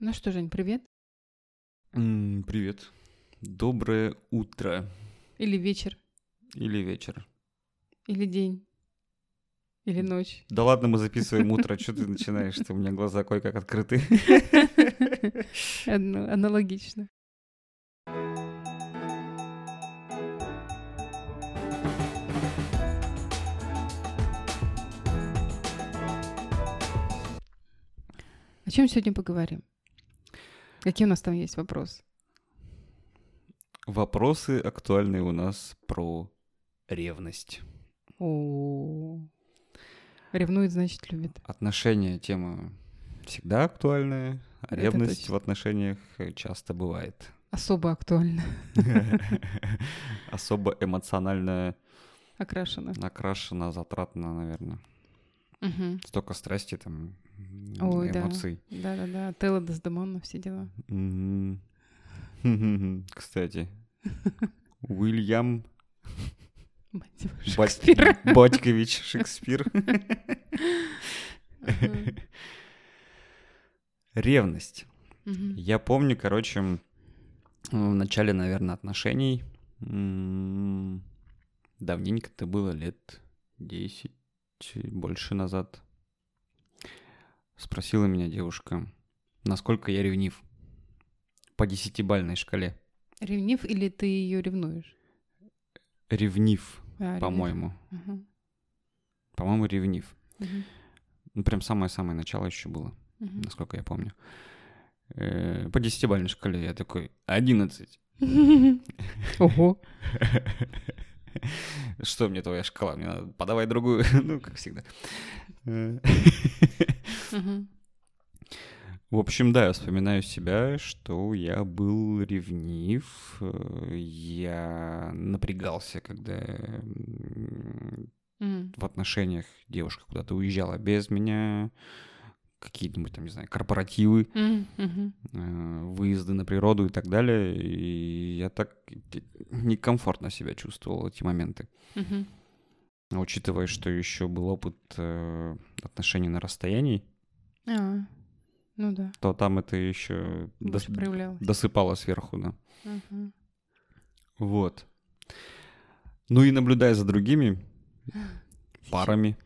Ну что, Жень, привет. М, Привет. Доброе утро. Или вечер, Или вечер. или день, или ночь. Да ладно, мы записываем утро, что ты начинаешь? У меня глаза кое-как открыты. Аналогично. О чем сегодня поговорим? Какие у нас там есть вопросы? Вопросы актуальные у нас про ревность. О, ревнует, значит, любит. Отношения тема всегда актуальная, а Это ревность точно. в отношениях часто бывает. Особо актуально Особо эмоционально окрашена. окрашена, затратна, наверное. Столько страсти там, Ой, да. эмоций. Да-да-да, Телла Дездемона, все дела. Кстати, Уильям Шекспир. Батькович Шекспир. Ревность. Я помню, короче, в начале, наверное, отношений, давненько это было, лет 10, больше назад, спросила меня девушка, насколько я ревнив по десятибальной шкале. Ревнив или ты ее ревнуешь? Ревнив, А, по-моему. Ага. По-моему, ревнив. Мгм. Ну, прям самое-самое начало еще было, Мгм. насколько я помню. Э, По десятибальной шкале я такой, 11. Ого. Что мне твоя шкала? Мне надо подавай другую. Ну, как всегда. В общем, да, я вспоминаю себя, что я был ревнив. э, Я напрягался, когда М. в отношениях девушка куда-то уезжала без меня. Какие-нибудь там, не знаю, корпоративы. Мгм. э, выезды на природу и так далее. И я так некомфортно себя чувствовал эти моменты. А Учитывая, что еще был опыт э, отношений на расстоянии, А, ну да, то там это еще проявлялось. досыпало сверху, да. Мгм. Вот. Ну и наблюдая за другими парами.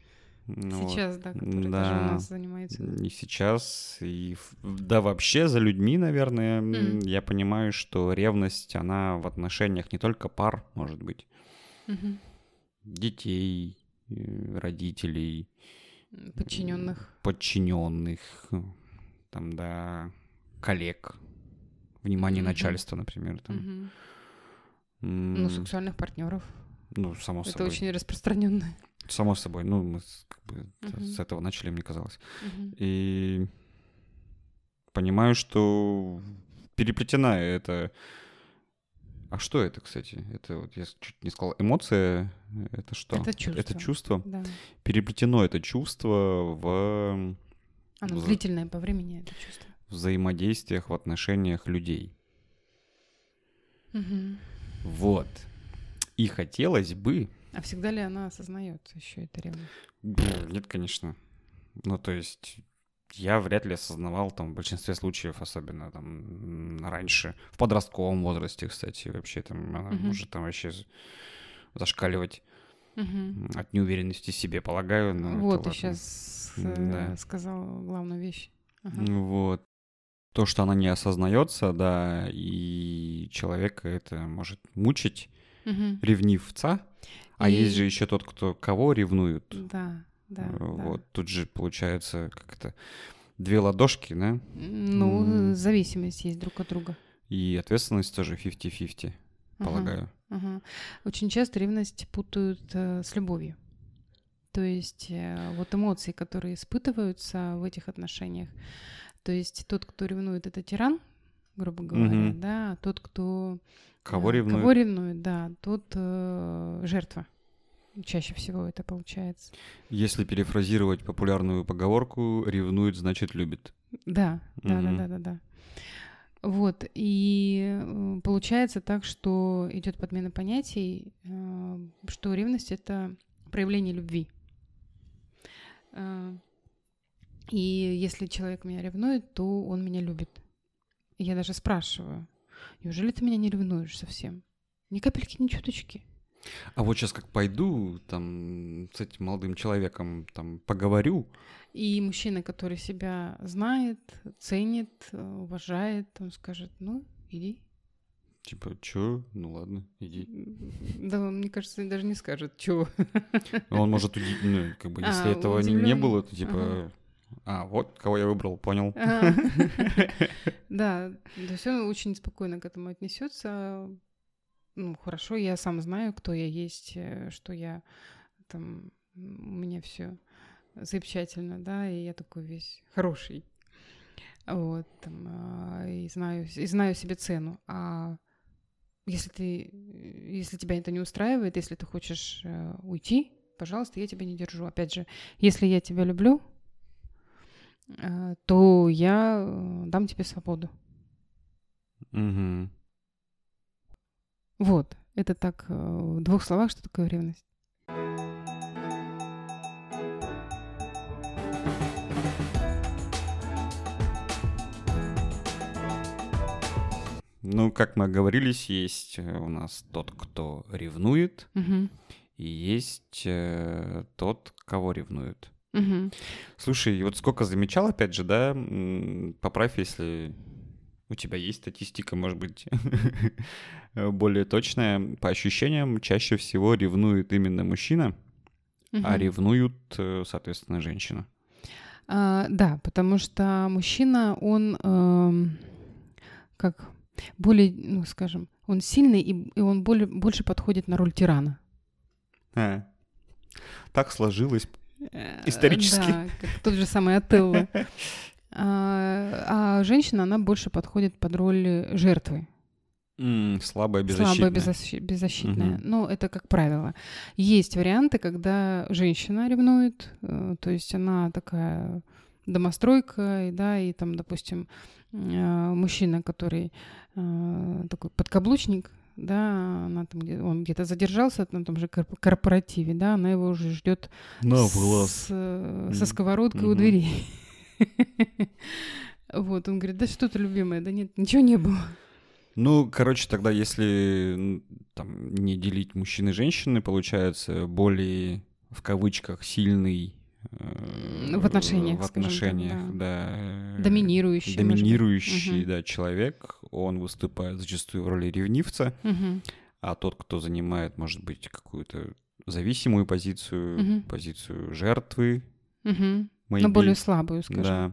Ну вот, Сейчас, да, которые тоже у Да. нас занимаются. И сейчас, и да вообще за людьми, наверное, М. я понимаю, что ревность, она в отношениях не только пар, может быть, Мгм. детей, э, родителей, Подчиненных. подчиненных, там, да, коллег, внимание Мгм. начальства, например, там. Мгм. М, Ну, сексуальных партнеров. ну, само Это собой. очень распространенно. Само собой. Ну, мы как бы Мгм. с этого начали, мне казалось. Мгм. И понимаю, что переплетена это... А что это, кстати? Это вот я чуть не сказал. Эмоция? Это что? Это чувство. Это чувство? Да. Переплетено это чувство в Оно В- длительное по времени, это чувство. взаимодействиях, в отношениях людей. Мгм. Вот. И хотелось бы... А всегда ли она осознает еще это ревность? Нет, конечно. Ну, то есть я вряд ли осознавал там в большинстве случаев, особенно там раньше, в подростковом возрасте, кстати, вообще там она Мгм. может там вообще зашкаливать м, от неуверенности в себе, полагаю. но Вот, ты ладно. сейчас Да. сказал главную вещь. Ага. Ну Вот. То, что она не осознается, да, и человека это может мучить, Мгм. ревнивца. А И- есть же еще тот, кто кого ревнует. Да, да, Э, да. Вот тут же получается как это две ладошки, да, Ну, М. зависимость есть друг от друга. и ответственность тоже 50-50, Ага, полагаю. ага. Очень часто ревность путают э, с любовью. То есть э, вот эмоции, которые испытываются в этих отношениях. То есть тот, кто ревнует, это тиран, грубо говоря, Мгм. да, а тот, кто Кого э, ревнует? Кого ревнует, да, тот э, жертва. Чаще всего это получается. Если перефразировать популярную поговорку, ревнует, значит любит. Да, да, Мгм. да, да, да, да. Вот, и э, получается так, что идет подмена понятий, э, что ревность это проявление любви. Э, И если человек меня ревнует, то он меня любит. Я даже спрашиваю, неужели ты меня не ревнуешь совсем? Ни капельки, ни чуточки. А вот сейчас как пойду там с этим молодым человеком там поговорю. И мужчина, который себя знает, ценит, уважает, он скажет, ну, иди. Типа, чё? Ну ладно, иди. Да, он, мне кажется, даже не скажет, чё. Ну, Он может удивить, ну, как бы, если А, этого не, не было, то типа, Ага. а, вот кого я выбрал, понял. Ага. Да, то есть он очень спокойно к этому отнесется. Ну, хорошо, я сам знаю, кто я есть, э, что я там, у меня все замечательно, да, и я такой весь хороший. Вот, там, а, и знаю, и знаю себе цену. А если ты, если тебя это не устраивает, если ты хочешь э, уйти, пожалуйста, я тебя не держу. Опять же, если я тебя люблю, э, то я дам тебе свободу. Мгм. Вот, это так э, в двух словах, что такое ревность. Ну, как мы оговорились, есть э, у нас тот, кто ревнует, Мгм. и есть э, тот, кого ревнуют. Мгм. Слушай, вот сколько замечал, опять же, да, поправь, если у тебя есть статистика, может быть, более точная. По ощущениям, чаще всего ревнует именно мужчина, а ревнуют, э, соответственно, женщина. А, да, потому что мужчина, он эм, как более, ну, скажем, он сильный, и, и он более, больше подходит на роль тирана. А, Так сложилось. Э, Исторически. Да, как тот же самый Отелло. А, а женщина, она больше подходит под роль жертвы. М, Слабая, беззащитная. Слабая, беззащи- беззащитная. Мгм. Но это как правило. Есть варианты, когда женщина ревнует, э, то есть она такая домостройка, да, и там, допустим, э, мужчина, который э, такой подкаблучник, да, она там, где- он где-то задержался на том же корп- корпоративе, да, она его уже ждет На с- глаз. со сковородкой у Мгм. двери. Вот, он говорит, да что ты, любимая, да нет, ничего не было. Ну, короче, тогда если там не делить мужчин и женщины, получается более в кавычках сильный э, В отношениях, в скажем так, отношениях, да. да, Доминирующий, доминирующий, да, человек, он выступает зачастую в роли ревнивца, Мгм. а тот, кто занимает, может быть, какую-то зависимую позицию, Мгм. позицию жертвы, Мгм. Но maybe, более слабую, скажем. да,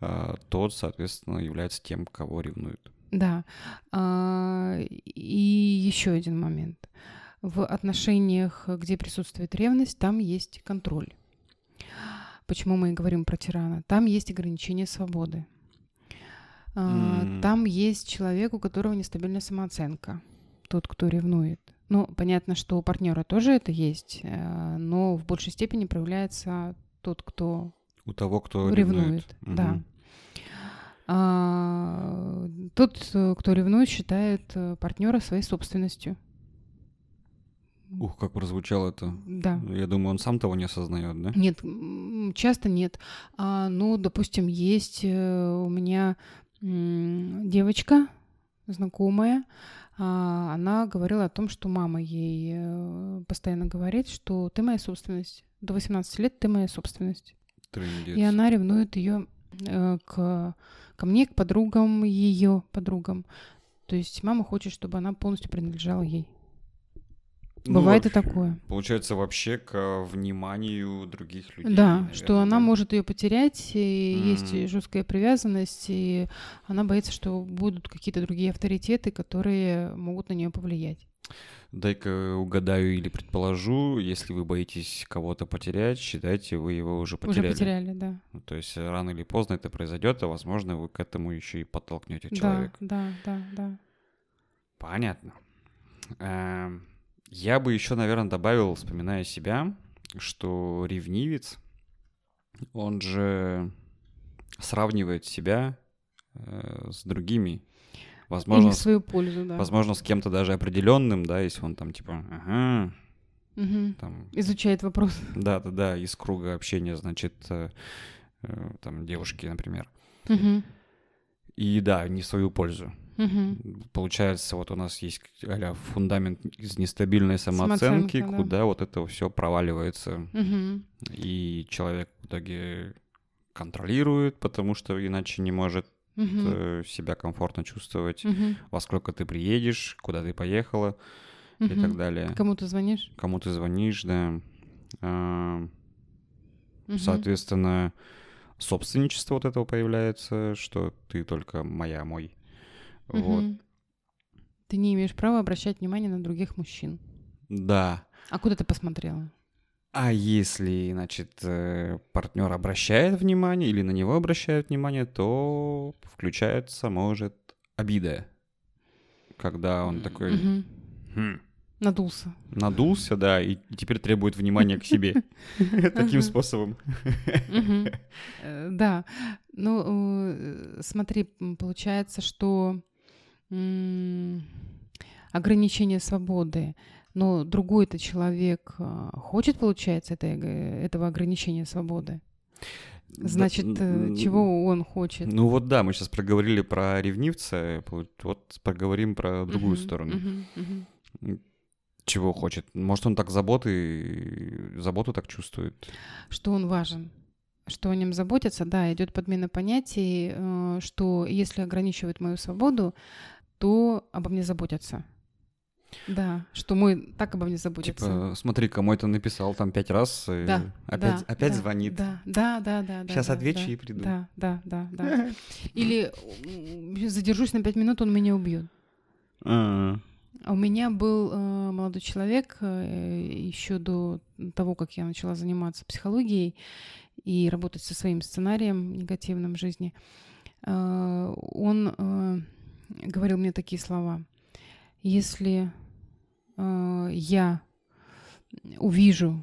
а, тот, соответственно, является тем, кого ревнуют. Да. А, И еще один момент. В отношениях, где присутствует ревность, там есть контроль. Почему мы и говорим про тирана? Там есть ограничение свободы. М. Там есть человек, у которого нестабильная самооценка. Тот, кто ревнует. Ну, понятно, что у партнера тоже это есть, э, но в большей степени проявляется тот, кто У того, кто ревнует. ревнует. Да. А, тот, э, кто ревнует, считает партнера своей собственностью. Ух, как прозвучало это. Да. Я думаю, он сам того не осознает, да? Нет, часто нет. А, ну, допустим, есть э, у меня девочка знакомая, а, она говорила о том, что мама ей э, постоянно говорит, что ты моя собственность. До 18 лет ты моя собственность. Трындец. И она ревнует ее к, ко мне, к подругам, ее подругам. То есть мама хочет, чтобы она полностью принадлежала ей. Ну, Бывает и вообще, такое. Получается, вообще к вниманию других людей. да, наверное, что она да? может ее потерять, и есть М. жесткая привязанность, и она боится, что будут какие-то другие авторитеты, которые могут на нее повлиять. Дай-ка угадаю или предположу, если вы боитесь кого-то потерять, считайте, вы его уже потеряли. Уже потеряли, да. То есть рано или поздно это произойдет, а возможно, вы к этому еще и подтолкнете Да, человека. да, да, да. Понятно. Эм, Я бы еще, наверное, добавил, вспоминая себя, что ревнивец, он же сравнивает себя э, с другими. Или Возможно, в с, свою пользу, да. возможно, с кем-то даже определенным, да, если он там типа, ага, Мгм. там, Изучает вопрос. да-да-да, из круга общения, значит, э, э, там, девушки, например. Мгм. И да, не в свою пользу. Мгм. Получается, вот у нас есть а фундамент из нестабильной самооценки, Самооценка, да. куда вот это все проваливается. Мгм. И человек в итоге контролирует, потому что иначе не может Э, себя комфортно чувствовать. Мгм. Во сколько ты приедешь, куда ты поехала и Мгм. так далее. Кому ты звонишь? Кому ты звонишь, да. Мгм. Соответственно, собственничество вот этого появляется, что ты только моя, мой. Вот. Мгм. Ты не имеешь права обращать внимание на других мужчин. Да. А куда ты посмотрела? А если, значит, партнер обращает внимание или на него обращают внимание, то включается, может, обида. Когда он такой. «Хм, Надулся. надулся, да, и теперь требует внимания к себе. Таким способом. Э, Да. Ну, э, смотри, получается, что ограничение свободы, но другой-то человек а, хочет, получается, это, этого ограничения свободы. Значит, Да, э, чего он хочет? Ну вот да, мы сейчас проговорили про ревнивца, вот поговорим про другую Мгм, сторону. мгм, мгм. Чего хочет? Может, он так заботы, заботу так чувствует? Что он важен? Что о нем заботятся? Да, идет подмена понятий, э, что если ограничивают мою свободу, то обо мне заботятся. Да, что мой так обо мне заботится. Типа, смотри, кому это написал там пять раз, и Да, опять, да, опять да, звонит. Да, да, да, да. Щас да, отвечу да, и приду. Да, да, да, да. Или задержусь на пять минут, он меня убьет. А, А У меня был э, молодой человек еще до того, как я начала заниматься психологией и работать со своим сценарием негативным в жизни. Э, он э, говорил мне такие слова: если э, я увижу,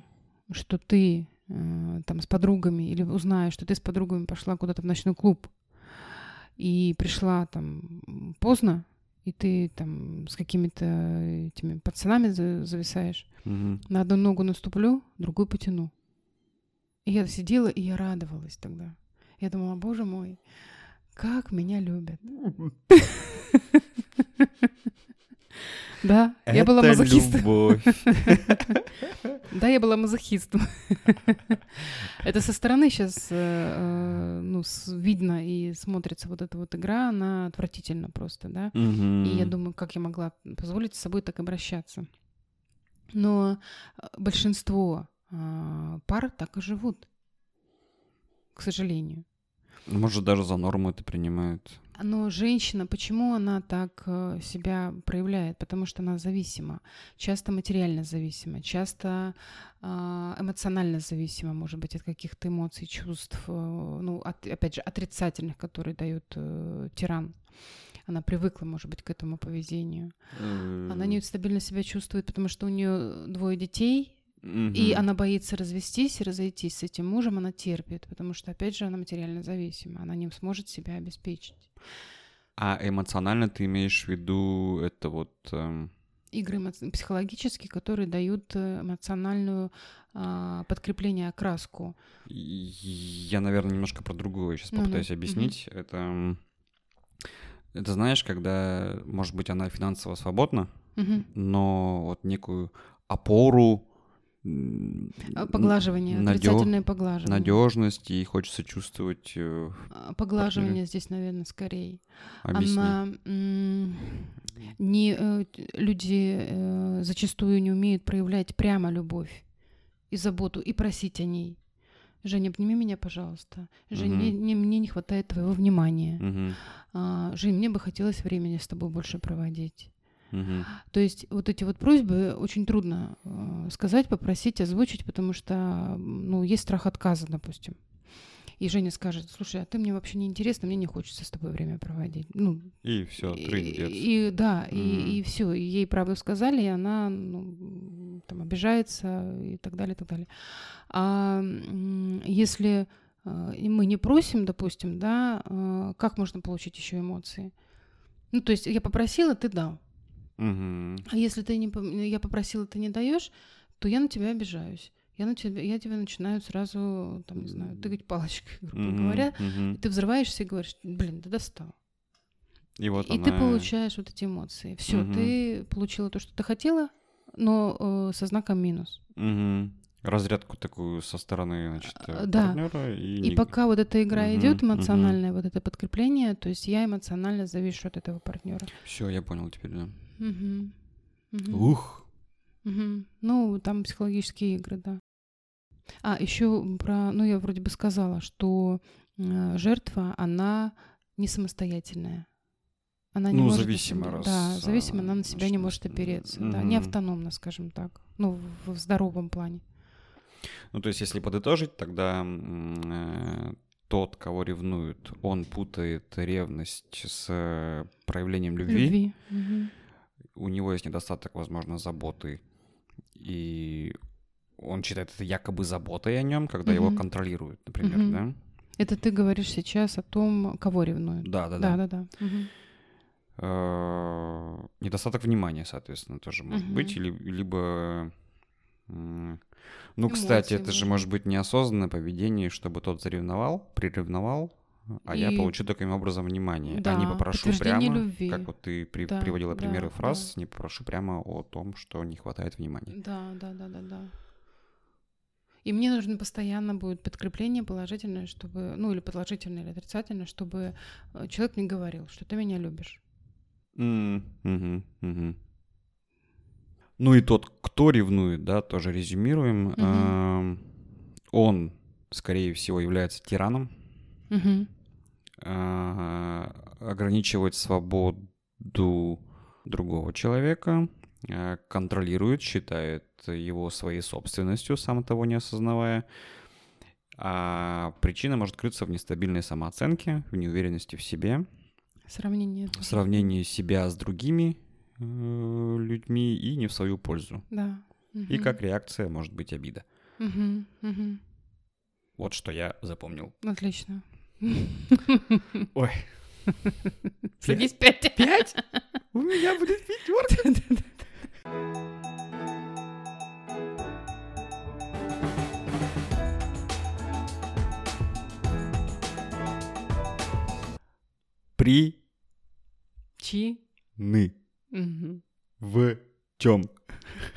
что ты э, там с подругами или узнаю, что ты с подругами пошла куда-то в ночной клуб и пришла там поздно, и ты там с какими-то этими пацанами за- зависаешь, мгм. на одну ногу наступлю, другую потяну. И я сидела, и я радовалась тогда. Я думала, боже мой, как меня любят. Да, я была мазохистом. любовь. Да, я была мазохистом. Это со стороны сейчас ну, с- видно и смотрится вот эта вот игра, она отвратительно просто, да. И я думаю, как я могла позволить с собой так обращаться. Но э, большинство пар так и живут, к сожалению. Может, даже за норму это принимают. Но женщина, почему она так э, себя проявляет? Потому что она зависима. Часто материально зависима, часто а, эмоционально зависима, может быть, от каких-то эмоций, чувств, э, ну, от- опять же, отрицательных, которые дает э, тиран. Она привыкла, может быть, к этому поведению. Она не стабильно себя чувствует, потому что у нее двое детей, и Мгм. она боится развестись и разойтись с этим мужем, она терпит, потому что, опять же, она материально зависима, она не сможет себя обеспечить. А эмоционально ты имеешь в виду это вот... эм, Игры эмо- психологические, которые дают э, эмоциональную а, подкрепление, окраску. и- Я, наверное, немножко про другое сейчас Ну-ну, попытаюсь мгм. объяснить. Это... м, Это знаешь, когда, может быть, она финансово свободна, Мгм. но вот некую опору, Поглаживание, надё- отрицательное поглаживание. надежность, ей хочется чувствовать... э, А, Поглаживание здесь, наверное, скорее. Объясни. Она не э, люди э, зачастую не умеют проявлять прямо любовь и заботу и просить о ней. Женя, обними меня, пожалуйста. Жень, Мгм. мне, мне- мне не хватает твоего внимания. А, Жень, мне бы хотелось времени с тобой больше проводить. Мгм. То есть вот эти вот просьбы очень трудно э, сказать, попросить, озвучить, потому что ну, есть страх отказа, допустим. И Женя скажет, слушай, а ты мне вообще не интересно, мне не хочется с тобой время проводить. Ну, И все, и, трындец. и- да, Мгм. и, и все, ей правду сказали, и она ну, там обижается и так далее, и так далее. А если э, и мы не просим, допустим, да, э, как можно получить еще эмоции? Ну, то есть я попросила, ты дал. Мгм. А если ты не, я попросила, ты не даешь, то я на тебя обижаюсь. Я, на тебя, я тебя начинаю сразу, там, не знаю, тыкать палочкой, грубо Мгм, говоря. мгм. И ты взрываешься и говоришь, блин, ты достал. И вот И она... ты получаешь вот эти эмоции. Все, Мгм. ты получила то, что ты хотела, но э, со знаком минус. Мгм. разрядку такую со стороны, значит, А, да. партнера. И, И пока вот эта игра Мгм, идет, эмоциональное вот это подкрепление, то есть я эмоционально завишу от этого партнера. Все, я понял теперь, да. Мгм. Мгм. Ух. Мгм. Ну, там психологические игры, да. А, еще про, ну, я вроде бы сказала, что э, жертва, она не самостоятельная. Она не Ну, может зависимо, раз, Да, зависимо, она на себя не может опереться. Да, не мгм. автономно, скажем так. Ну, в, в здоровом плане. Ну, то есть, если подытожить, тогда э, тот, кого ревнуют, он путает ревность с э, проявлением любви. Любви. Мгм. У него есть недостаток, возможно, заботы. И он считает это якобы заботой о нем, когда его Мгм. контролируют, например, Мгм. да? Это ты говоришь сейчас о том, кого ревнуют. Да, да, Да, да. да. Э, Недостаток внимания, соответственно, тоже может Мгм. быть. Или, либо... м, Ну, кстати, Эмоции, это же может быть неосознанное поведение, чтобы тот заревновал, приревновал, а я И- получу таким образом внимание. а Да, не попрошу прямо, любви. как вот ты при- Да, приводила примеры да, фраз, не попрошу прямо о том, что не хватает внимания. Да, да, да, да, да. И мне нужно постоянно будет подкрепление положительное, чтобы, ну или положительное, или отрицательное, чтобы э, человек мне говорил, что ты меня любишь. М, мгм, мгм. Ну и тот, кто ревнует, да, тоже резюмируем. Мгм. Эм, Он, скорее всего, является тираном, Мгм. э, ограничивает свободу другого человека, э, контролирует, считает его своей собственностью, сам того не осознавая. А причина может крыться в нестабильной самооценке, в неуверенности в себе, Сравнение. в сравнении себя с другими э, людьми и не в свою пользу. Да. И Мгм. как реакция может быть обида. Мгм, мгм. Вот что я запомнил. Отлично. Ой. Садись пять. Пять? У меня будет пятерка. При Чи. ны в чем?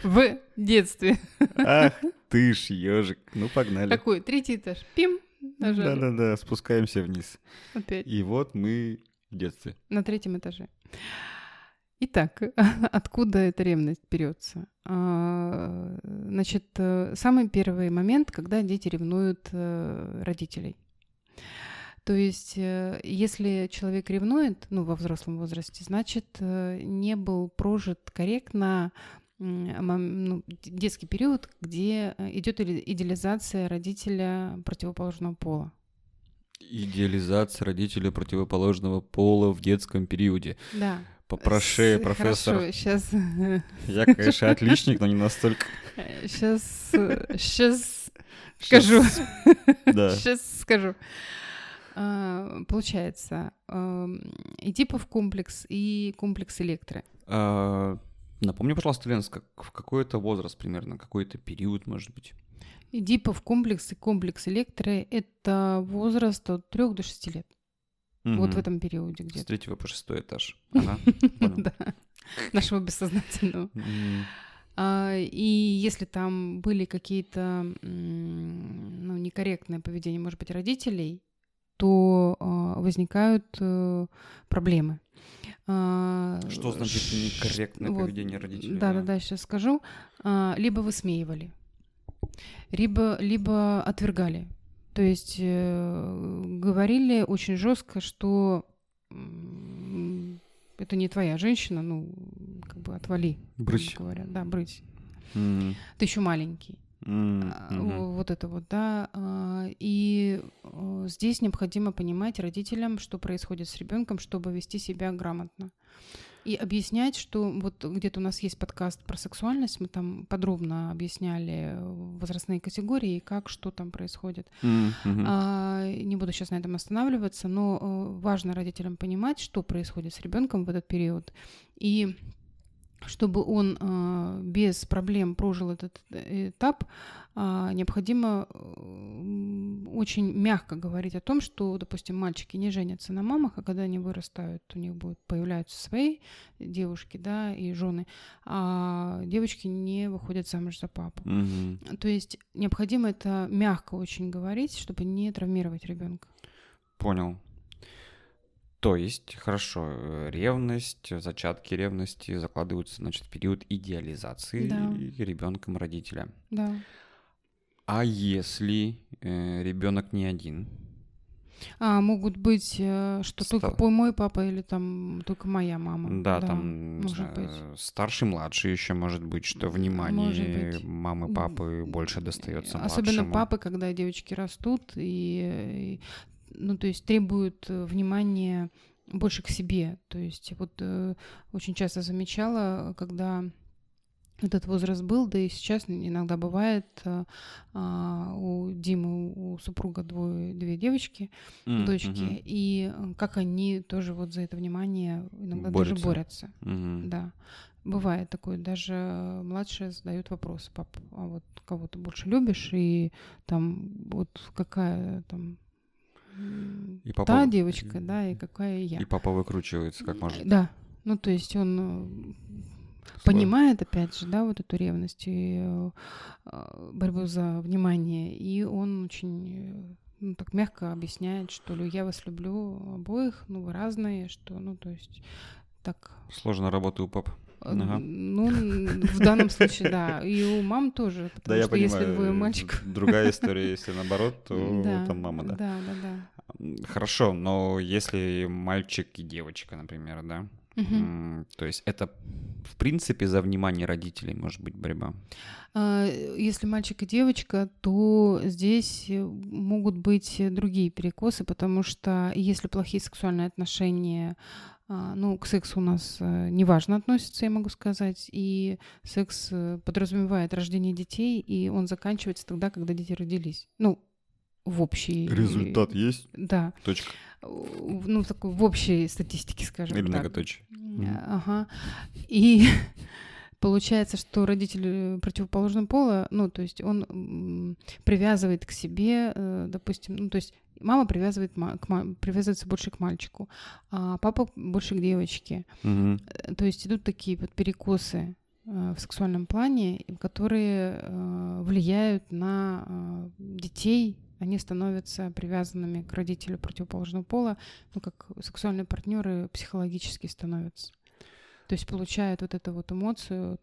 В детстве. Ах ты ж ежик. Ну погнали. Какой? Третий этаж. Пим. Нажали. Да-да-да, спускаемся вниз. Опять. И вот мы в детстве. На третьем этаже. Итак, откуда эта ревность берется? А, Значит, э, самый первый момент, когда дети ревнуют э, родителей. То есть, э, если человек ревнует, ну, во взрослом возрасте, значит, не был прожит корректно ну, д- детский период, где э, идет иде- идеализация родителя противоположного пола. Идеализация родителя противоположного пола в детском периоде. Да. Попроше, профессор. Хорошо, сейчас Я, конечно, отличник, но не настолько. Сейчас, сейчас скажу. Щас- Да. Сейчас скажу. А, Получается, ам, Эдипов комплекс и комплекс Электры. Напомни, пожалуйста, Лен, с как- в какой это возраст примерно, какой-то период, может быть? Эдипов комплекс и комплекс Электры — это возраст от 3 до 6 лет. Вот в этом периоде С где-то. третьего по шестой этаж. Ага. Да, нашего бессознательного. А, И если там были какие-то ну, некорректное поведение, может быть, родителей, то а, возникают э, проблемы. А, Что значит некорректное вот, поведение родителей? Да, да, да, сейчас скажу. А, Либо высмеивали, либо, либо отвергали. То есть э, говорили очень жестко, что это не твоя женщина, ну, как бы отвали. Брысь. грубо Говоря. Да, брысь. М, Ты еще маленький. О- Вот это вот, да. А, И здесь необходимо понимать родителям, что происходит с ребенком, чтобы вести себя грамотно. И объяснять, что вот где-то у нас есть подкаст про сексуальность, мы там подробно объясняли возрастные категории и как, что там происходит. Мгм. А, не буду сейчас на этом останавливаться, но важно родителям понимать, что происходит с ребенком в этот период. И чтобы он э, без проблем прожил этот этап, э, необходимо очень мягко говорить о том, что, допустим, мальчики не женятся на мамах, а когда они вырастают, у них будут появляются свои девушки, да, и жены, а девочки не выходят замуж за папу. Мгм. То есть необходимо это мягко очень говорить, чтобы не травмировать ребенка. Понял. То есть, хорошо, э, ревность, зачатки ревности закладываются, значит, в период идеализации Да. ребенком родителя. Да. А если ребенок не один? А могут быть, э, что Ста- только мой папа или там только моя мама. Да, там не может быть. старший, младший еще может быть, что внимание быть. мамы, папы больше достается Особенно младшему. папы, когда девочки растут и, и, ну то есть требуют э, внимания больше к себе. То есть вот э, очень часто замечала, когда этот возраст был, да и сейчас иногда бывает э, а, у Димы, у супруга двое, две девочки, М, дочки, мгм, и э, как они тоже вот за это внимание иногда Борются. даже борются. мгм. Да. Бывает такое, даже младшие задают вопрос, пап, а вот кого ты больше любишь, и там вот какая там И та папа- девочка, да, и какая я. И папа выкручивается как может. Да, ну то есть он э, понимает, опять же, да, вот эту ревность и э, борьбу за внимание, и он очень э, ну, так мягко объясняет, что лю- я вас люблю обоих, ну вы разные, что, ну то есть так Сложно работа у пап. Э, Ага. Ну, в данном случае, да. И у мам тоже. Потому Да, я что понимаю. если двое мальчиков... Другая история, если наоборот, то да, там мама, да. Да, да, да. Хорошо, но если мальчик и девочка, например, да, то есть это в принципе за внимание родителей может быть борьба. А, Если мальчик и девочка, то здесь э, могут быть э, другие перекосы, потому что если плохие сексуальные отношения, ну, к сексу у нас э, неважно относятся, я могу сказать, и секс э, подразумевает рождение детей, и он заканчивается тогда, когда дети родились. Ну, в общей... есть? Да. Точка. Ну, в такой в общей статистике, скажем Или так. многоточие. М, Ага. И получается, что родитель э, противоположного пола, ну, то есть он привязывает к себе, э, допустим, ну, то есть мама привязывает к привязывается больше к мальчику, а папа больше к девочке. Э, То есть идут такие вот перекосы в сексуальном плане, которые влияют на детей. Они становятся привязанными к родителю противоположного пола, ну, как сексуальные партнеры психологически становятся. То есть получают вот эту вот эмоцию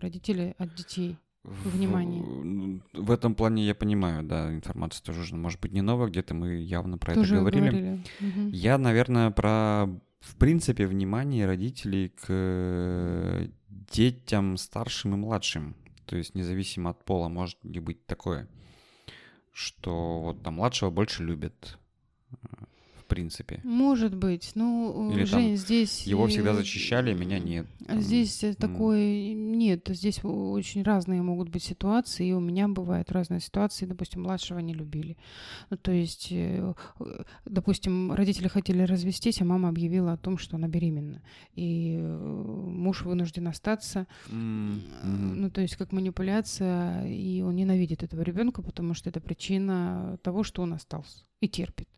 родители от детей. В- Внимание. ну, В этом плане я понимаю, да, информация тоже, может быть, не новая, где-то мы явно про Тоже это говорили. Мгм. Я, наверное, про, в принципе, внимание родителей к э, детям старшим и младшим. То есть независимо от пола может ли быть такое, что вот там младшего больше любят, в принципе. Может быть. Ну, Или Жень, там здесь... Его всегда зачищали, а меня нет. Там, Здесь м. такой нет, здесь очень разные могут быть ситуации, и у меня бывают разные ситуации, допустим, младшего не любили. Ну, то есть, э, э, допустим, родители хотели развестись, а мама объявила о том, что она беременна, и э, муж вынужден остаться. Мгм. Ну, то есть, как манипуляция, и он ненавидит этого ребенка, потому что это причина того, что он остался и терпит.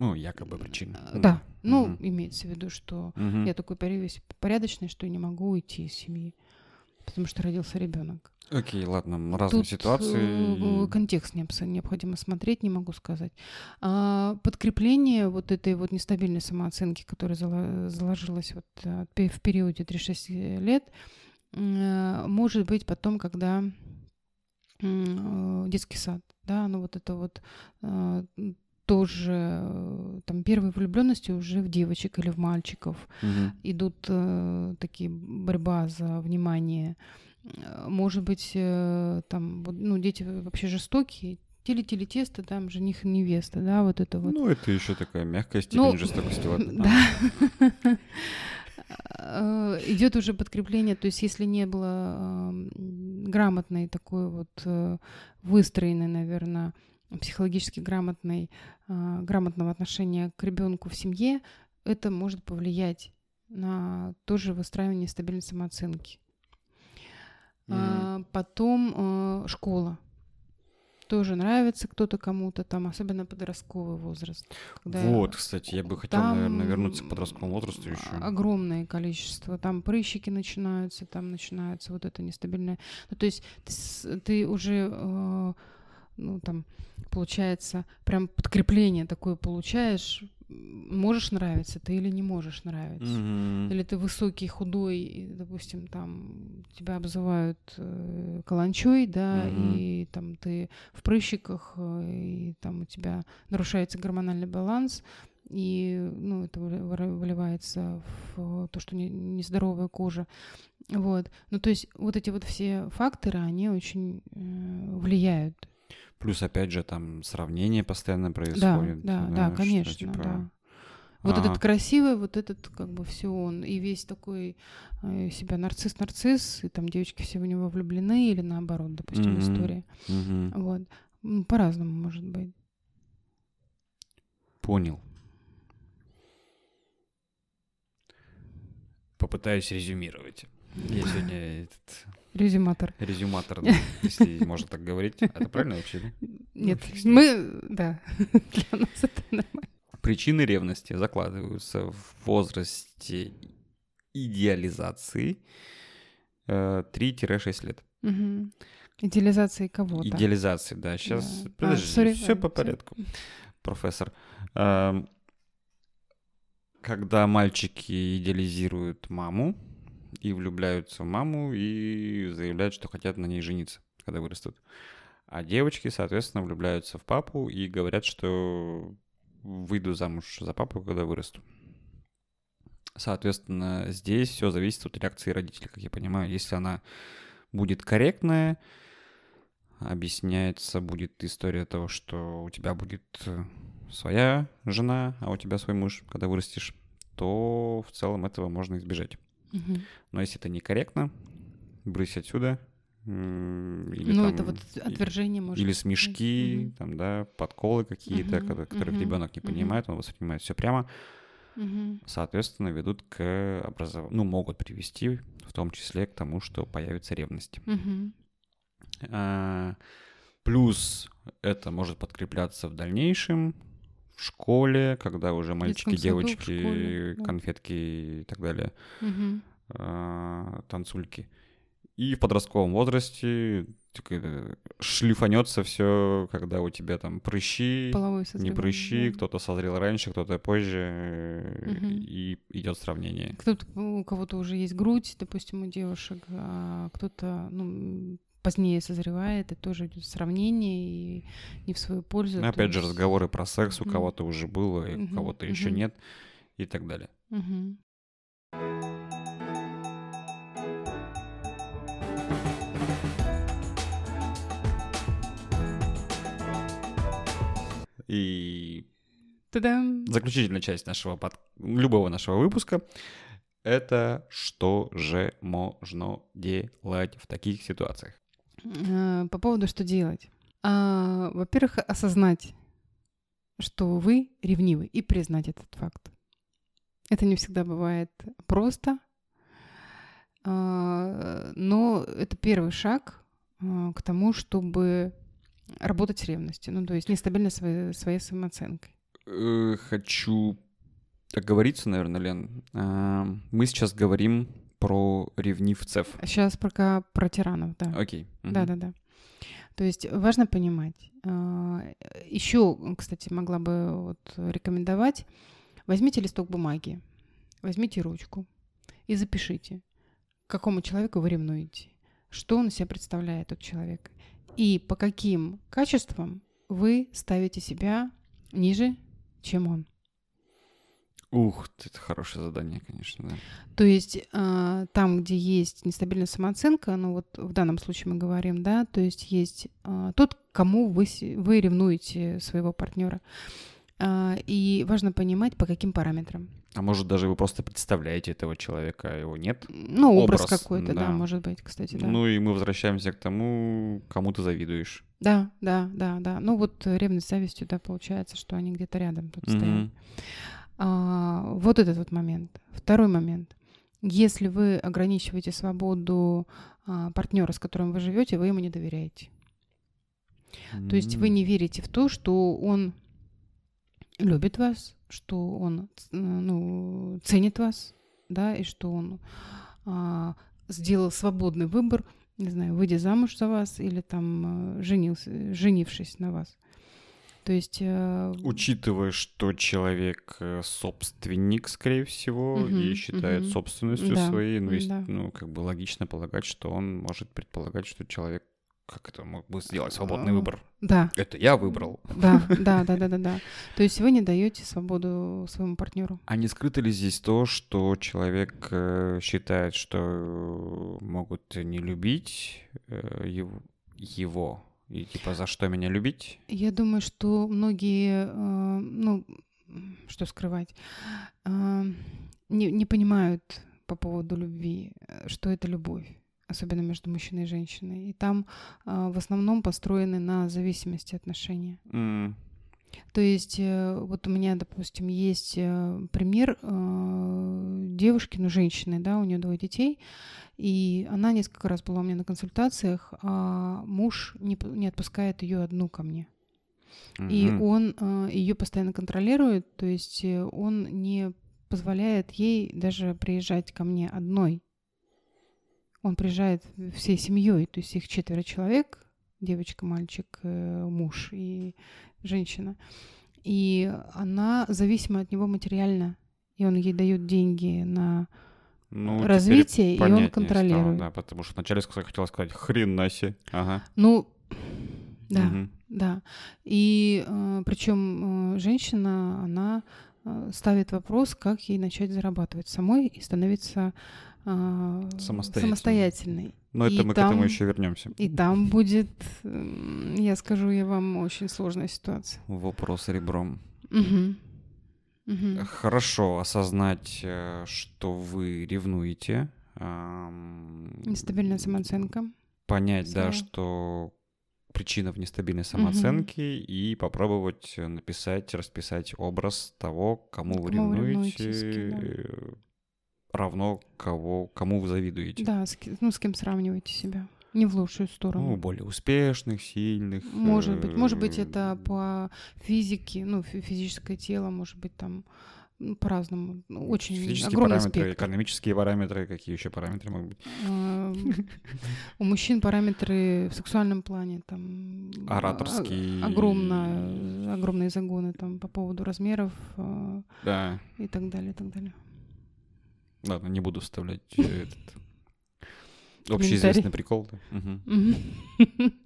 Ну, якобы причина. Да, ну, Мгм. имеется в виду, что Мгм. я такой порядочный, порядочный, что не могу уйти из семьи, потому что родился ребенок. Окей, ладно, разные Тут ситуации. э, контекст необходимо смотреть, не могу сказать. А подкрепление вот этой вот нестабильной самооценки, которая заложилась вот пе- в периоде 3-6 лет, э, может быть потом, когда э, детский сад, да, ну вот это вот э, тоже э, там первые влюбленности уже в девочек или в мальчиков Мгм. идут э, такие борьба за внимание. Э, Может быть, э, там, ну, дети вообще жестокие, тили-тили тесто, там жених и невеста, да, вот это вот. Ну, это еще такая мягкая степень Ну, жестокости. Да. Э, Идет уже подкрепление, то есть если не было грамотной такой вот выстроенной, наверное, психологически грамотной, э, грамотного отношения к ребенку в семье, это может повлиять на тоже выстраивание стабильной самооценки. А, потом э, школа. Тоже нравится кто-то кому-то, там, особенно подростковый возраст. Вот, кстати, я бы хотел, там наверное, вернуться к подростковому возрасту а- еще. Огромное количество. Там прыщики начинаются, там начинается вот это нестабильное. Ну, то есть ты, ты уже, э, ну, там, получается, прям подкрепление такое получаешь. Можешь нравиться ты или не можешь нравиться. Или ты высокий, худой, и, допустим, там тебя обзывают э, каланчой, да, Мгм. и там ты в прыщиках, э, и там у тебя нарушается гормональный баланс, и ну, это выливается в то, что не- нездоровая кожа. Вот. Ну, то есть вот эти вот все факторы, они очень э, влияют. Плюс, опять же, там сравнение постоянно Да, происходит. да, да, что, конечно, типа, да. Вот ага, этот красивый, вот этот как бы все он, и весь такой э, себя нарцисс-нарцисс, и там девочки все в него влюблены, или наоборот, допустим, Мгм. история. мгм. Вот. По-разному может быть. Понял. Попытаюсь резюмировать. Я сегодня Резюматор. резюматор, да, если можно так говорить. Это правильно вообще? Нет, мы, да, для нас это нормально. Причины ревности закладываются в возрасте идеализации э, 3-6 лет. Мгм. Идеализации кого-то. Идеализации, да. Сейчас, Да. А, подожди, sorry, все по порядку, профессор. Эм, Когда мальчики идеализируют маму и влюбляются в маму и заявляют, что хотят на ней жениться, когда вырастут. А девочки, соответственно, влюбляются в папу и говорят, что выйду замуж за папу, когда вырасту. Соответственно, здесь все зависит от реакции родителей, как я понимаю. Если она будет корректная, объясняется будет история того, что у тебя будет э, своя жена, а у тебя свой муж, когда вырастешь, то в целом этого можно избежать. Но если это некорректно, брысь отсюда. Или Ну, там- это вот отвержение может Или смешки, Мгм. там, да, подколы какие-то, ко- которых мгм, ребенок не понимает, он воспринимает все прямо, Мгм. соответственно, ведут к образованию, ну, могут привести в том числе к тому, что появится ревность. Мгм. А, Плюс это может подкрепляться в дальнейшем в школе, когда уже мальчики, девочки, школе, да. конфетки и так далее, а, танцульки. И в подростковом возрасте такое, шлифанется все, когда у тебя там прыщи, не прыщи, да. кто-то созрел раньше, кто-то позже, э, Мгм. и идет сравнение. Кто-то, у кого-то уже есть грудь, допустим, у девушек, а кто-то ну, позднее созревает, и тоже идет сравнение, и не в свою пользу. Ну, то опять же, есть- разговоры про секс у кого-то уже было, и у кого-то еще нет, и так далее. И Та-дам! заключительная часть нашего под... любого нашего выпуска это что же можно делать в таких ситуациях. Э, По поводу, что делать. А, Во-первых, осознать, что вы ревнивы, и признать этот факт. Это не всегда бывает просто, а, но это первый шаг а, к тому, чтобы работать с ревностью, ну, то есть нестабильно своей, своей самооценкой. Э, Хочу договориться, наверное, Лен. А, Мы сейчас говорим про ревнивцев. Сейчас пока про тиранов, да. Окей. мгм. Да, да, да. То есть важно понимать. Еще, кстати, могла бы вот рекомендовать. Возьмите листок бумаги, возьмите ручку и запишите, к какому человеку вы ревнуете, что он из себя представляет, тот человек, и по каким качествам вы ставите себя ниже, чем он. Ух, это хорошее задание, конечно, да. То есть а, там, где есть нестабильная самооценка, ну вот в данном случае мы говорим, да, то есть есть а, тот, кому вы, вы ревнуете своего партнера. А, и важно понимать, по каким параметрам. А может, даже вы просто представляете этого человека, а его нет? Ну, образ, Образ, какой-то, да. да. может быть, кстати, да. Ну и мы возвращаемся к тому, кому ты завидуешь. Да, да, да, да. Ну вот ревность с завистью, да, получается, что они где-то рядом тут стоят. А, вот этот вот момент. Второй момент. Если вы ограничиваете свободу а, партнера, с которым вы живете, вы ему не доверяете. То есть вы не верите в то, что он любит вас, что он ну, ценит вас, да, и что он а, сделал свободный выбор, не знаю, выйдя замуж за вас или там а, женился, женившись на вас. То есть... Э, Учитывая, что человек э, собственник, скорее всего, угу, и считает угу. собственностью да, своей, ну, есть, да. ну, как бы логично полагать, что он может предполагать, что человек как это мог бы сделать свободный выбор? Да. Это я выбрал. Да, да, да, да, да, да. То есть вы не даете свободу своему партнеру. А не скрыто ли здесь то, что человек э, считает, что могут не любить его, и типа за что меня любить? Я думаю, что многие, э, ну, что скрывать, э, не, не понимают по поводу любви, что это любовь особенно между мужчиной и женщиной. И там э, в основном построены на зависимости отношения. Mm. То есть э, вот у меня, допустим, есть э, пример э, девушки, ну, женщины, да, у нее двое детей, и она несколько раз была у меня на консультациях, а муж не, не отпускает ее одну ко мне. И он э, ее постоянно контролирует, то есть он не позволяет ей даже приезжать ко мне одной. Он приезжает всей семьей, то есть их четверо человек, девочка, мальчик, э, муж и женщина. И она зависима от него материально. И он ей дает деньги на ну, развитие, и он контролирует. Стало, да, потому что вначале я хотела сказать хрен себе. Ага. Ну, да, угу. да. И э, причем э, женщина, она ставит вопрос, как ей начать зарабатывать самой и становиться э, самостоятельной. самостоятельной. Но это и мы там, к этому еще вернемся. И там будет, я скажу я вам, очень сложная ситуация. Вопрос ребром. Угу. Угу. Хорошо осознать, э, что вы ревнуете. Нестабильная самооценка. Понять, Своя. да, что причина в нестабильной самооценке угу. и попробовать написать, расписать образ того, кому, кому вы ревнуете, равно кого, кому вы завидуете. Да, с, ну, с кем сравниваете себя. Не в лучшую сторону. Ну, более успешных, сильных. Может быть. Может быть, это по физике, ну, физическое тело, может быть, там ну, по-разному. Ну, очень Физические огромный параметры, спектр. экономические параметры, какие еще параметры могут быть? А, у мужчин параметры в сексуальном плане там ораторские, огромно, огромные загоны там по поводу размеров а, да. и так далее, и так далее. Ладно, не буду вставлять э, этот общеизвестный прикол.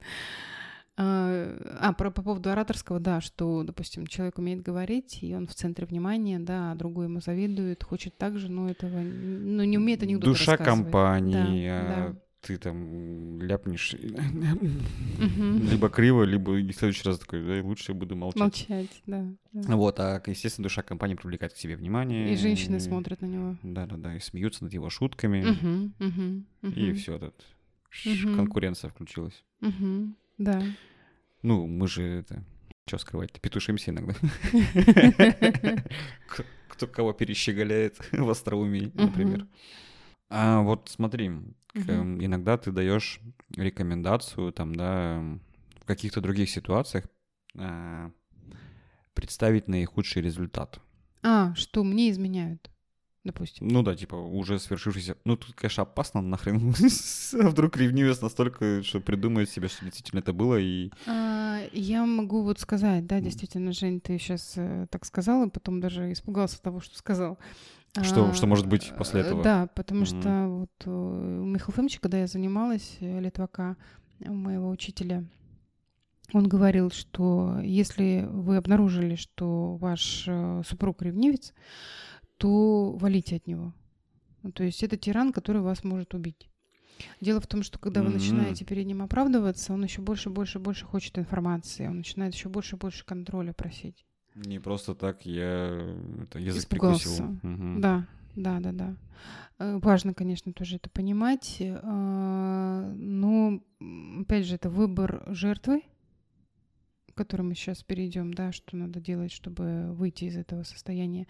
А, а, про, по поводу ораторского, да, что, допустим, человек умеет говорить, и он в центре внимания, да, а другой ему завидует, хочет так же, но этого, ну, не умеет анекдоты Душа компании, да, а да ты там ляпнешь либо криво, либо в следующий раз такой, да, лучше я буду молчать. Молчать, да, да. Вот, а, естественно, душа компании привлекает к себе внимание. И женщины смотрят на него. Да-да-да, и смеются над его шутками. И все, тут конкуренция включилась. Да. Ну, мы же это... Что скрывать-то? Петушимся иногда. Кто кого перещеголяет в остроумии, например. А вот смотри, угу. иногда ты даешь рекомендацию, там, да, в каких-то других ситуациях а, представить наихудший результат. А, что мне изменяют, допустим. Ну да, типа уже свершившийся. Ну тут, конечно, опасно нахрен. а вдруг ревнивец настолько, что придумает себе, что действительно это было и... А, я могу вот сказать, да, действительно, Жень, ты сейчас э, так сказал, и потом даже испугался того, что сказал. Что, а, что может быть после этого? Да, потому mm-hmm. что вот э, у Михаила Фомича, когда я занималась, э, Литвака, у моего учителя, он говорил, что если вы обнаружили, что ваш э, супруг ревнивец, то валите от него. Ну, то есть это тиран, который вас может убить. Дело в том, что когда вы mm-hmm. начинаете перед ним оправдываться, он еще больше, больше, больше хочет информации, он начинает еще больше, больше контроля просить. Не просто так я это, язык Испугался. прикусил. Угу. Да, да, да, да. Э, важно, конечно, тоже это понимать. Э, но, опять же, это выбор жертвы, к которой мы сейчас перейдем, да, что надо делать, чтобы выйти из этого состояния.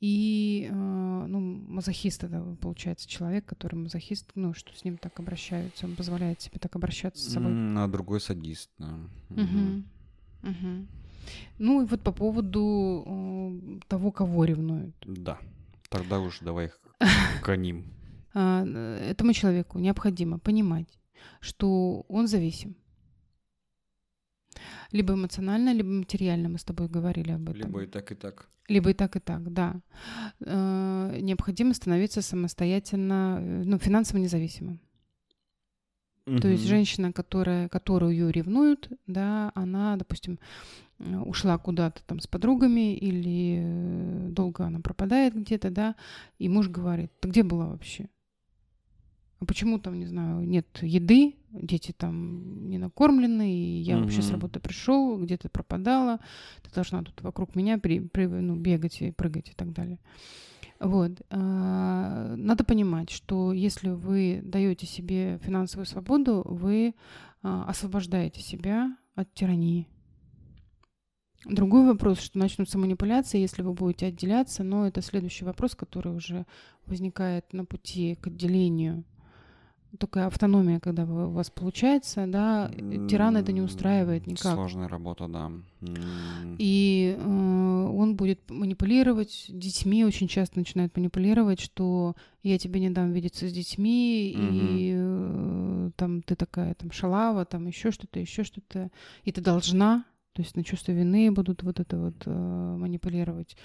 И, э, ну, мазохист это получается человек, который мазохист, ну, что с ним так обращаются, он позволяет себе так обращаться с собой. А другой садист, да. Угу. Угу. Ну и вот по поводу э, того, кого ревнуют. Да. Тогда уж давай к ним. А, этому человеку необходимо понимать, что он зависим. Либо эмоционально, либо материально, мы с тобой говорили об этом. Либо и так, и так. Либо и так, и так, да. Э, необходимо становиться самостоятельно, э, ну, финансово независимым. Угу. То есть женщина, которая, которую ревнуют, да, она, допустим, э, ушла куда-то там с подругами или долго она пропадает где-то, да, и муж говорит, ты где была вообще? а почему там, не знаю, нет еды, дети там не накормлены, и я mm-hmm. вообще с работы пришел, где-то пропадала, ты должна тут вокруг меня при, при, ну, бегать и прыгать и так далее. Вот. А, надо понимать, что если вы даете себе финансовую свободу, вы а, освобождаете себя от тирании. Другой вопрос, что начнутся манипуляции, если вы будете отделяться, но это следующий вопрос, который уже возникает на пути к отделению такая автономия, когда у вас получается, да, тиран это не устраивает никак. Сложная работа, да. И э, он будет манипулировать детьми, очень часто начинает манипулировать, что я тебе не дам видеться с детьми, mm и э, там ты такая там шалава, там еще что-то, еще что-то, и ты должна, то есть на чувство вины будут вот это вот э, манипулировать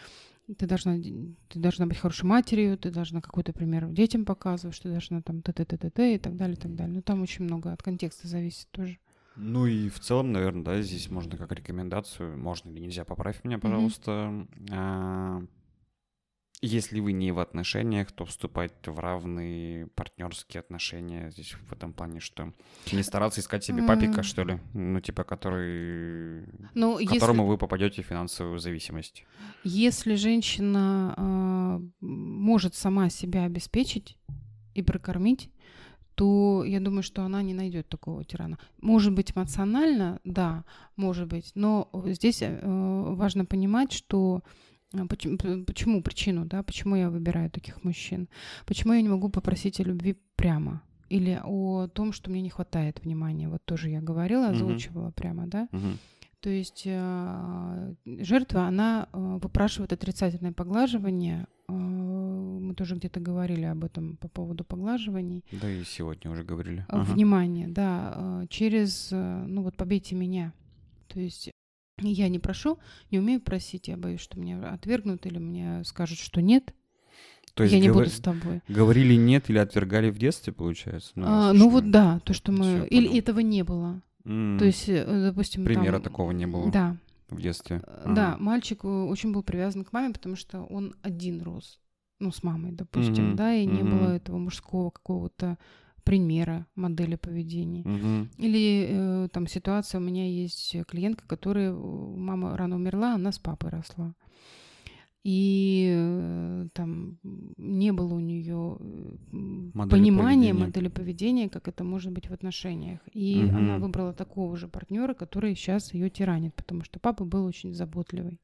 ты должна, ты должна быть хорошей матерью, ты должна какой-то пример детям показывать, что ты должна там т т т т т и так далее, и так далее. Но там очень много от контекста зависит тоже. Ну и в целом, наверное, да, здесь можно как рекомендацию, можно или нельзя, поправь меня, пожалуйста, mm-hmm. Если вы не в отношениях, то вступать в равные партнерские отношения здесь в этом плане, что не стараться искать себе папика, что ли, ну типа который, ну, которому если... вы попадете в финансовую зависимость. Если женщина э, может сама себя обеспечить и прокормить, то я думаю, что она не найдет такого тирана. Может быть, эмоционально, да, может быть, но здесь э, важно понимать, что почему, почему причину, да, почему я выбираю таких мужчин? Почему я не могу попросить о любви прямо? Или о том, что мне не хватает внимания. Вот тоже я говорила, озвучивала uh-huh. прямо, да. Uh-huh. То есть э, жертва, она э, выпрашивает отрицательное поглаживание. Э, мы тоже где-то говорили об этом по поводу поглаживаний. Да, и сегодня уже говорили. Э, внимание, да, э, через, э, ну вот побейте меня. То есть я не прошу, не умею просить, я боюсь, что меня отвергнут или мне скажут, что нет. То есть я не буду с тобой. Говорили нет или отвергали в детстве, получается? Ну, а, ну вот да, то, что мы... Или этого не было. Mm. То есть, э, допустим... Примера там... такого не было. Да. В детстве. А. Да, мальчик э, очень был привязан к маме, потому что он один рос. Ну, с мамой, допустим, mm-hmm. да, и не mm-hmm. было этого мужского какого-то примера модели поведения. Угу. Или э, там ситуация, у меня есть клиентка, которая, мама рано умерла, она с папой росла. И э, там не было у нее модели понимания поведения. модели поведения, как это может быть в отношениях. И угу. она выбрала такого же партнера, который сейчас ее тиранит, потому что папа был очень заботливый.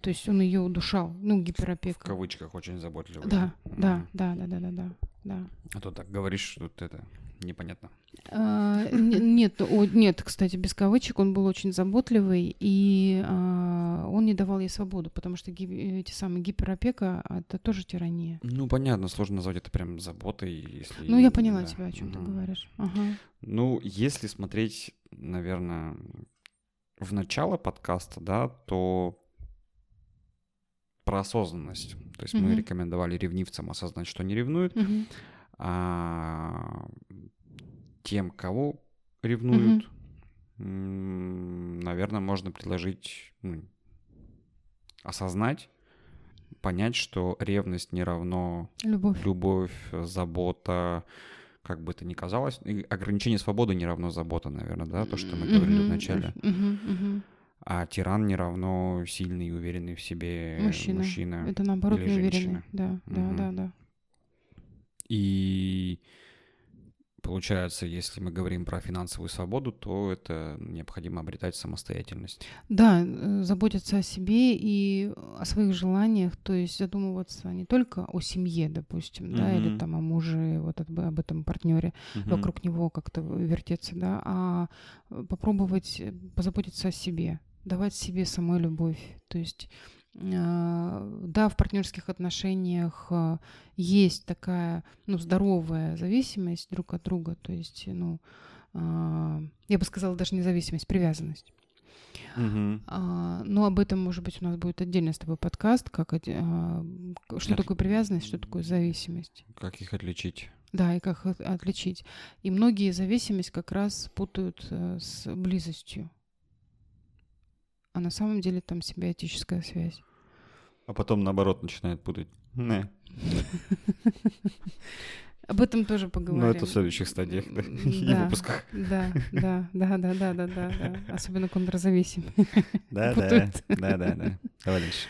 То есть он ее удушал, ну, гиперопека. В кавычках очень заботливый. Да, да, да, да, да, да, да да. А то так говоришь, что это непонятно. А, нет, о, нет, кстати, без кавычек он был очень заботливый, и а, он не давал ей свободу, потому что ги- эти самые гиперопека — это тоже тирания. Ну, понятно, сложно назвать это прям заботой, если... Ну, я поняла да. тебя, о чем угу. ты говоришь. Ага. Ну, если смотреть, наверное, в начало подкаста, да, то про осознанность. То есть mm-hmm. мы рекомендовали ревнивцам осознать, что не ревнуют. Mm-hmm. А тем, кого ревнуют, mm-hmm. наверное, можно предложить ну, осознать, понять, что ревность не равно любовь, любовь забота, как бы это ни казалось, ограничение свободы не равно забота, наверное, да, то, что мы говорили mm-hmm. в начале. Mm-hmm. Mm-hmm. А тиран не равно сильный и уверенный в себе мужчина. мужчина Это наоборот неуверенный. Да, угу. да, да, да. И Получается, если мы говорим про финансовую свободу, то это необходимо обретать самостоятельность. Да, э, заботиться о себе и о своих желаниях, то есть задумываться не только о семье, допустим, да, или там о муже, вот об, об этом партнере, Мгм. вокруг него как-то вертеться, да, а э, попробовать э, позаботиться о себе, давать себе самой любовь. То есть, э, да, в партнерских отношениях э, есть такая, ну, здоровая зависимость друг от друга, то есть, ну, а, я бы сказала, даже не зависимость, привязанность. А, Но об этом, может быть, у нас будет отдельно с тобой подкаст, как, а, что такое привязанность, что такое зависимость. Как их отличить? Да, и как их отличить. И многие зависимость как раз путают э, с близостью. А на самом деле там симбиотическая связь. А потом, наоборот, начинает путать. Не. Об этом тоже Ну, поговорим. это в следующих стадиях, да, и выпусках. Да, да, да, да, да, да, да, да. Особенно контрзависимые. Да, да, да, да, да. Давай дальше.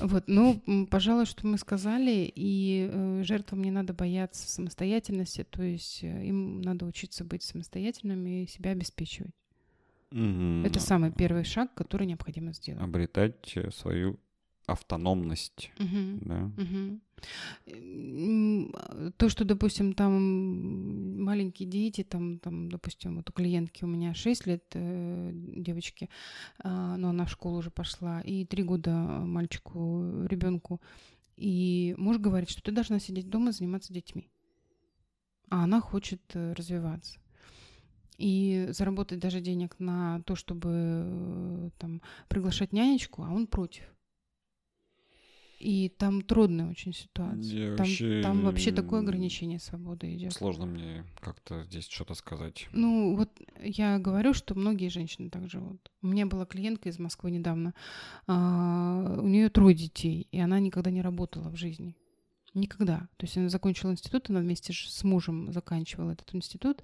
Вот, ну, пожалуй, что мы сказали, и э, жертвам не надо бояться самостоятельности, то есть э, им надо учиться быть самостоятельными и себя обеспечивать. Мгм. Это самый первый шаг, который необходимо сделать. Обретать э, свою автономность, Мгм. да. А, То, что, допустим, там маленькие дети, там, там, допустим, вот у клиентки у меня 6 лет э, девочки, а, но она в школу уже пошла, и 3 года мальчику, ребенку. И муж говорит, что ты должна сидеть дома, заниматься детьми. А она хочет развиваться. И заработать даже денег на то, чтобы э, там приглашать нянечку, а он против. И там трудная очень ситуация. Я Там, вообще, там вообще такое ограничение свободы идет. Сложно мне как-то здесь что-то сказать. Ну, вот я говорю, что многие женщины так живут. У меня была клиентка из Москвы недавно. а, у нее трое детей, и она никогда не работала в жизни. Никогда. То есть она закончила институт, она вместе с мужем заканчивала этот институт.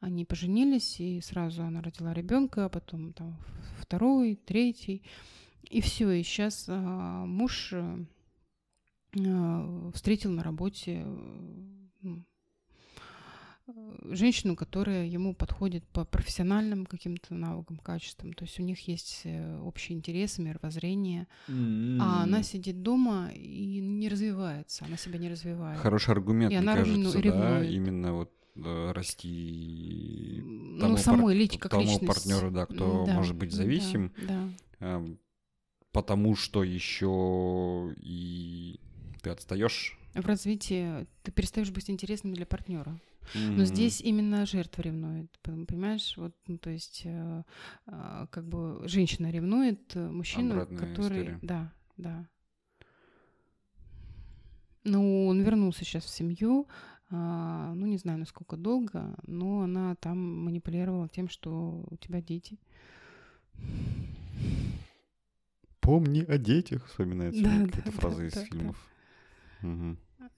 Они поженились, и сразу она родила ребенка, а потом там второй, третий. И все. И сейчас муж э, э, встретил на работе э, ну, женщину, которая ему подходит по профессиональным каким-то навыкам, качествам. То есть у них есть э, общие интересы, мировоззрение. А она сидит дома и не развивается, она себя не развивает. Хороший аргумент, И мне она кажется, да, ревнует. именно вот э, расти ну, тому самой пар- лич, как тому личность. партнеру, да, кто Да, может быть да, зависим, Да, эм, потому что еще и ты отстаешь. В развитии ты перестаешь быть интересным для партнера. Но здесь именно жертва ревнует, пон- понимаешь? Вот, ну, то есть, э, а, как бы женщина ревнует э, мужчину, Обратная который, история. да, да. Ну, он вернулся сейчас в семью, а, ну не знаю, насколько долго, но она там манипулировала тем, что у тебя дети. Помни о детях, вспоминается Да, да, какая-то да, фраза из да, да. фильмов.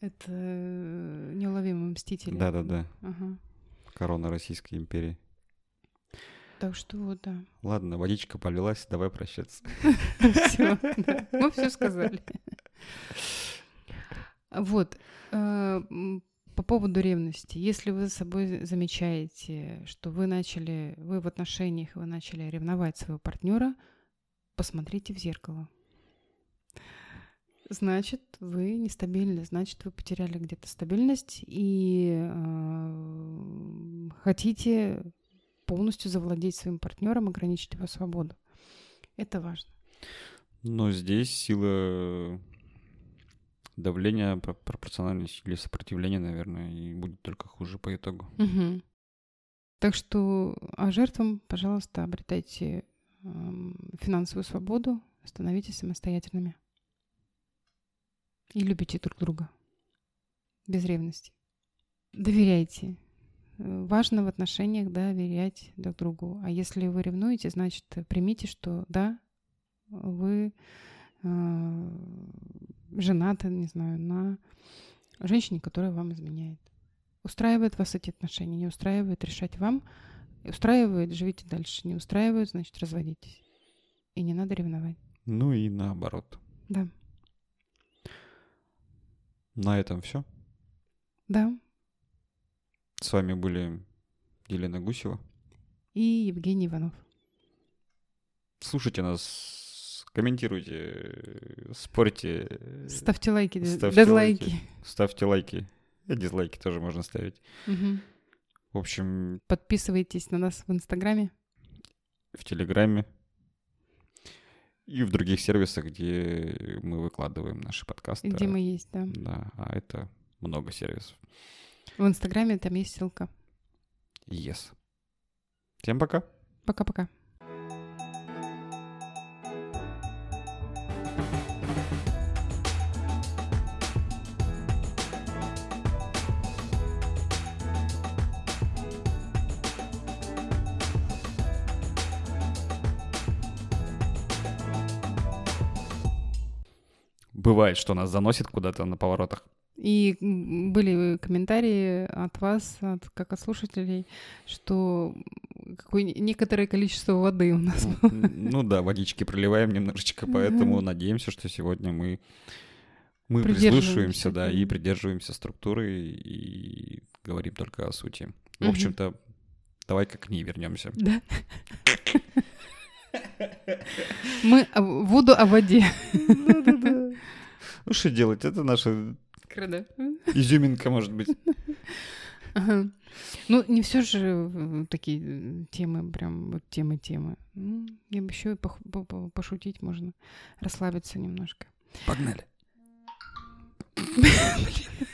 Это э, неуловимые мстители. Да-да-да. Ага. Корона Российской империи. Так что вот, да. Ладно, водичка полилась, давай прощаться. Все, мы все сказали. Вот. э, По поводу ревности. Если вы за собой замечаете, что вы начали, вы в отношениях, вы начали ревновать своего партнера, посмотрите в зеркало. Значит, вы нестабильны, значит, вы потеряли где-то стабильность и э, хотите полностью завладеть своим партнером, ограничить его свободу. Это важно. Но здесь сила давления про- пропорциональной силе сопротивления, наверное, и будет только хуже по итогу. Мгм. Так что, а жертвам, пожалуйста, обретайте эм, финансовую свободу, становитесь самостоятельными. И любите друг друга. Без ревности. Доверяйте. Важно в отношениях доверять друг другу. А если вы ревнуете, значит, примите, что да, вы э, женаты, не знаю, на женщине, которая вам изменяет. Устраивает вас эти отношения, не устраивает, решать вам. Устраивает, живите дальше. Не устраивает, значит, разводитесь. И не надо ревновать. Ну и наоборот. Да. На этом все. Да. С вами были Елена Гусева. И Евгений Иванов. Слушайте нас, комментируйте, спорьте. Ставьте лайки, Ставьте дизлайки. лайки. Ставьте лайки. И дизлайки тоже можно ставить. Мгм. В общем, Подписывайтесь на нас в Инстаграме. в Телеграме и в других сервисах, где мы выкладываем наши подкасты. Где мы есть, да. Да, а это много сервисов. В Инстаграме там есть ссылка. Yes. Всем пока. Пока-пока. Бывает, что нас заносит куда-то на поворотах. И были комментарии от вас, от, как от слушателей, что какое некоторое количество воды у нас. Ну, Ну да, водички проливаем немножечко, поэтому надеемся, что сегодня мы мы прислушиваемся, да, и придерживаемся структуры и говорим только о сути. В общем-то, давай-ка к ней вернемся. Да. Мы воду о воде. Ну что делать? Это наша Кредо. изюминка, может быть. Ага. Ну, не все же э, такие э, темы, прям вот темы-темы. Ну, Я бы еще и пох- по- по- пошутить можно, расслабиться немножко. Погнали. Блин.